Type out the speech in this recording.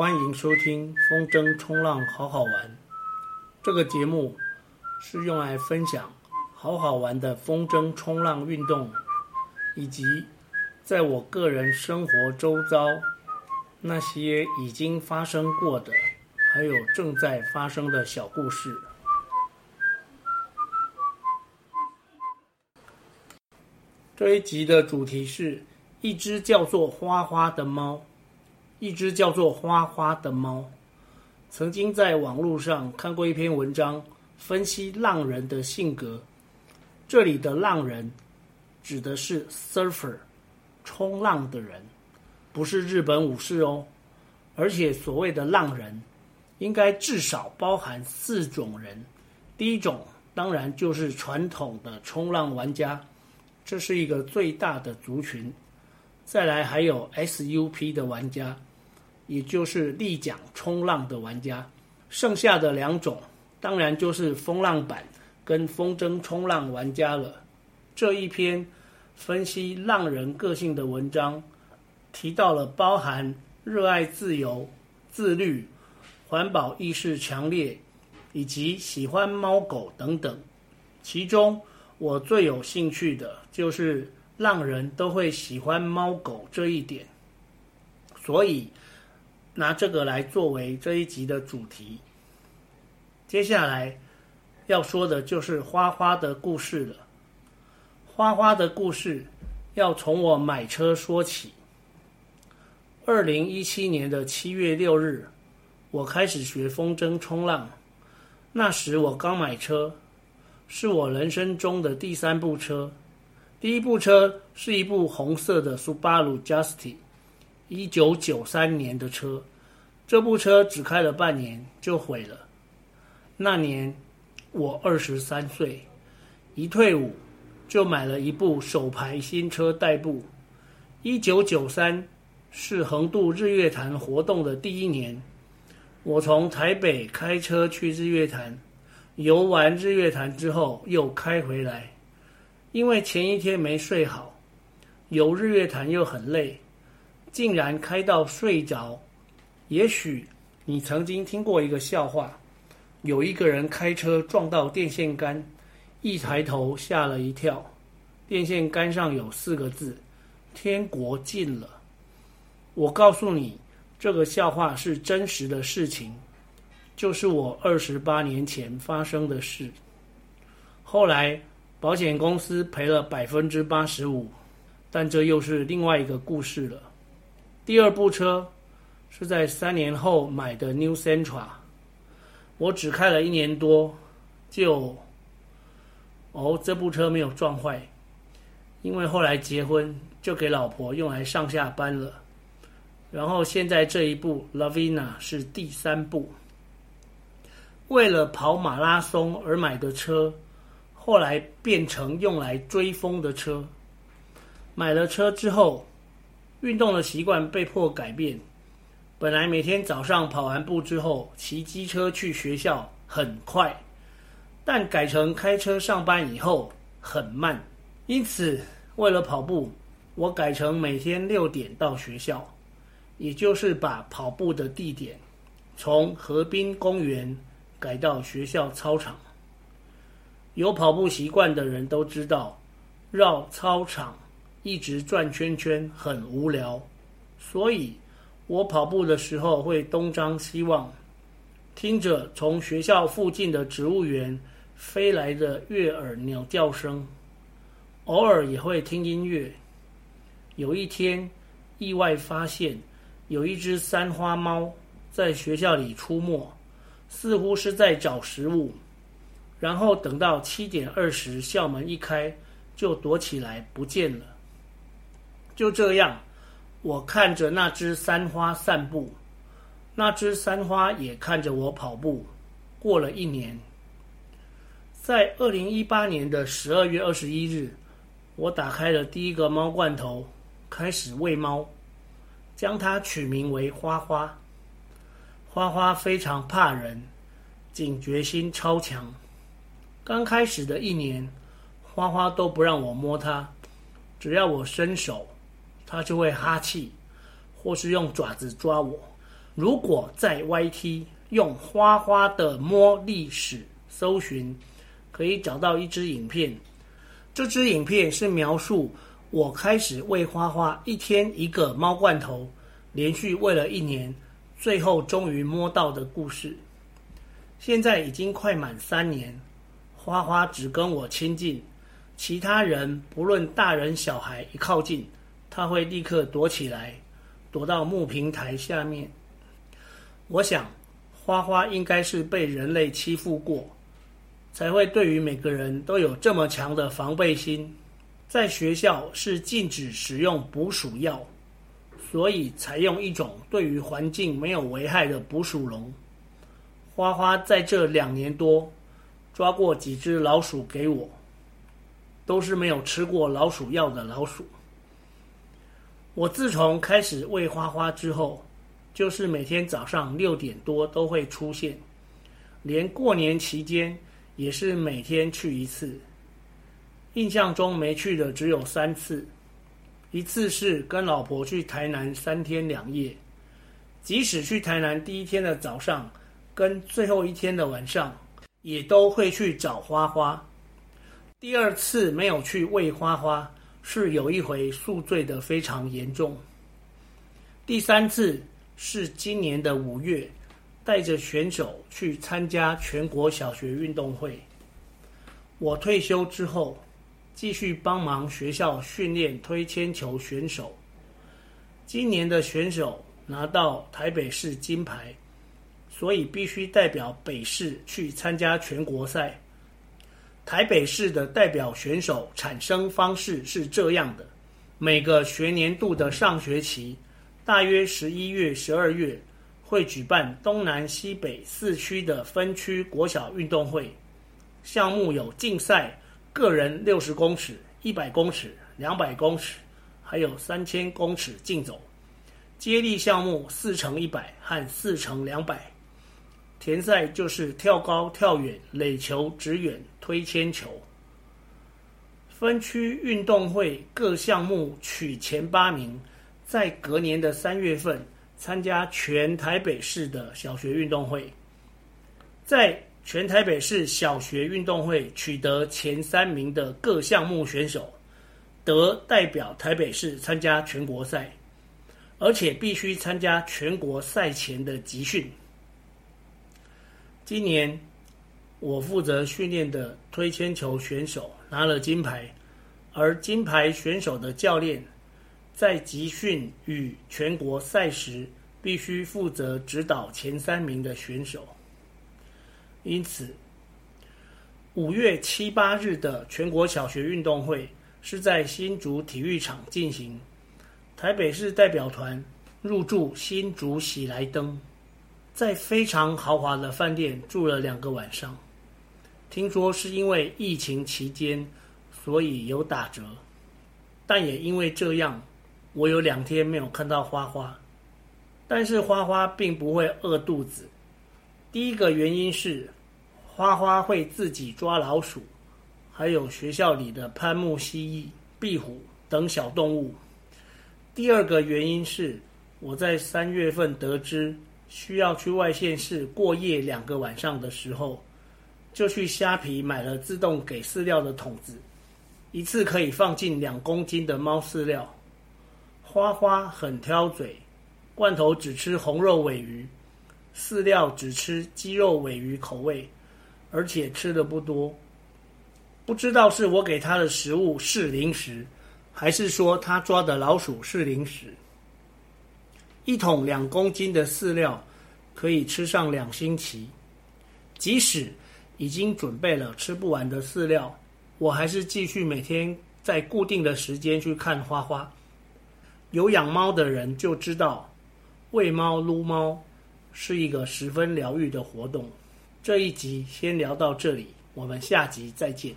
欢迎收听风筝冲浪好好玩。这个节目是用来分享好好玩的风筝冲浪运动，以及在我个人生活周遭那些已经发生过的，还有正在发生的小故事。这一集的主题是一只叫做花花的猫。一只叫做花花的猫，曾经在网络上看过一篇文章，分析浪人的性格。这里的浪人指的是 surfer，冲浪的人，不是日本武士哦。而且所谓的浪人，应该至少包含四种人。第一种当然就是传统的冲浪玩家。这是一个最大的族群，再来还有 SUP 的玩家，也就是立桨冲浪的玩家。剩下的两种，当然就是风浪板跟风筝冲浪玩家了。这一篇分析浪人个性的文章，提到了包含热爱自由、自律、环保意识强烈，以及喜欢猫狗等等，其中。我最有兴趣的就是浪人都会喜欢猫狗这一点，所以拿这个来作为这一集的主题。接下来要说的就是花花的故事了。花花的故事要从我买车说起。二零一七年的七月六日，我开始学风筝冲浪，那时我刚买车。是我人生中的第三部车，第一部车是一部红色的 Subaru Justy，一九九三年的车，这部车只开了半年就毁了。那年我二十三岁，一退伍就买了一部手牌新车代步。一九九三是横渡日月潭活动的第一年，我从台北开车去日月潭。游完日月潭之后，又开回来，因为前一天没睡好，游日月潭又很累，竟然开到睡着。也许你曾经听过一个笑话，有一个人开车撞到电线杆，一抬头吓了一跳，电线杆上有四个字：“天国近了。”我告诉你，这个笑话是真实的事情。就是我二十八年前发生的事。后来保险公司赔了百分之八十五，但这又是另外一个故事了。第二部车是在三年后买的 New Sentra，我只开了一年多就，哦，这部车没有撞坏，因为后来结婚就给老婆用来上下班了。然后现在这一部 Lavina 是第三部。为了跑马拉松而买的车，后来变成用来追风的车。买了车之后，运动的习惯被迫改变。本来每天早上跑完步之后，骑机车去学校很快，但改成开车上班以后很慢。因此，为了跑步，我改成每天六点到学校，也就是把跑步的地点从河滨公园。改到学校操场。有跑步习惯的人都知道，绕操场一直转圈圈很无聊，所以我跑步的时候会东张西望，听着从学校附近的植物园飞来的悦耳鸟叫声，偶尔也会听音乐。有一天，意外发现有一只三花猫在学校里出没。似乎是在找食物，然后等到七点二十，校门一开，就躲起来不见了。就这样，我看着那只三花散步，那只三花也看着我跑步。过了一年，在二零一八年的十二月二十一日，我打开了第一个猫罐头，开始喂猫，将它取名为花花。花花非常怕人，警觉心超强。刚开始的一年，花花都不让我摸它，只要我伸手，它就会哈气，或是用爪子抓我。如果在 YT 用“花花的摸历史”搜寻，可以找到一支影片。这支影片是描述我开始喂花花一天一个猫罐头，连续喂了一年，最后终于摸到的故事。现在已经快满三年，花花只跟我亲近，其他人不论大人小孩一靠近，它会立刻躲起来，躲到木平台下面。我想，花花应该是被人类欺负过。才会对于每个人都有这么强的防备心。在学校是禁止使用捕鼠药，所以采用一种对于环境没有危害的捕鼠笼。花花在这两年多抓过几只老鼠给我，都是没有吃过老鼠药的老鼠。我自从开始喂花花之后，就是每天早上六点多都会出现，连过年期间。也是每天去一次，印象中没去的只有三次，一次是跟老婆去台南三天两夜，即使去台南第一天的早上跟最后一天的晚上，也都会去找花花。第二次没有去喂花花，是有一回宿醉的非常严重。第三次是今年的五月。带着选手去参加全国小学运动会。我退休之后，继续帮忙学校训练推铅球选手。今年的选手拿到台北市金牌，所以必须代表北市去参加全国赛。台北市的代表选手产生方式是这样的：每个学年度的上学期，大约十一月、十二月。会举办东南西北四区的分区国小运动会，项目有竞赛、个人六十公尺、一百公尺、两百公尺，还有三千公尺竞走。接力项目四乘一百和四乘两百，田赛就是跳高、跳远、垒球、掷远、推铅球。分区运动会各项目取前八名，在隔年的三月份。参加全台北市的小学运动会，在全台北市小学运动会取得前三名的各项目选手，得代表台北市参加全国赛，而且必须参加全国赛前的集训。今年我负责训练的推铅球选手拿了金牌，而金牌选手的教练。在集训与全国赛时，必须负责指导前三名的选手。因此，五月七八日的全国小学运动会是在新竹体育场进行。台北市代表团入住新竹喜来登，在非常豪华的饭店住了两个晚上。听说是因为疫情期间，所以有打折，但也因为这样。我有两天没有看到花花，但是花花并不会饿肚子。第一个原因是花花会自己抓老鼠，还有学校里的攀木蜥蜴、壁虎等小动物。第二个原因是我在三月份得知需要去外县市过夜两个晚上的时候，就去虾皮买了自动给饲料的桶子，一次可以放进两公斤的猫饲料。花花很挑嘴，罐头只吃红肉尾鱼，饲料只吃鸡肉尾鱼口味，而且吃的不多。不知道是我给它的食物是零食，还是说它抓的老鼠是零食。一桶两公斤的饲料可以吃上两星期，即使已经准备了吃不完的饲料，我还是继续每天在固定的时间去看花花。有养猫的人就知道，喂猫撸猫是一个十分疗愈的活动。这一集先聊到这里，我们下集再见。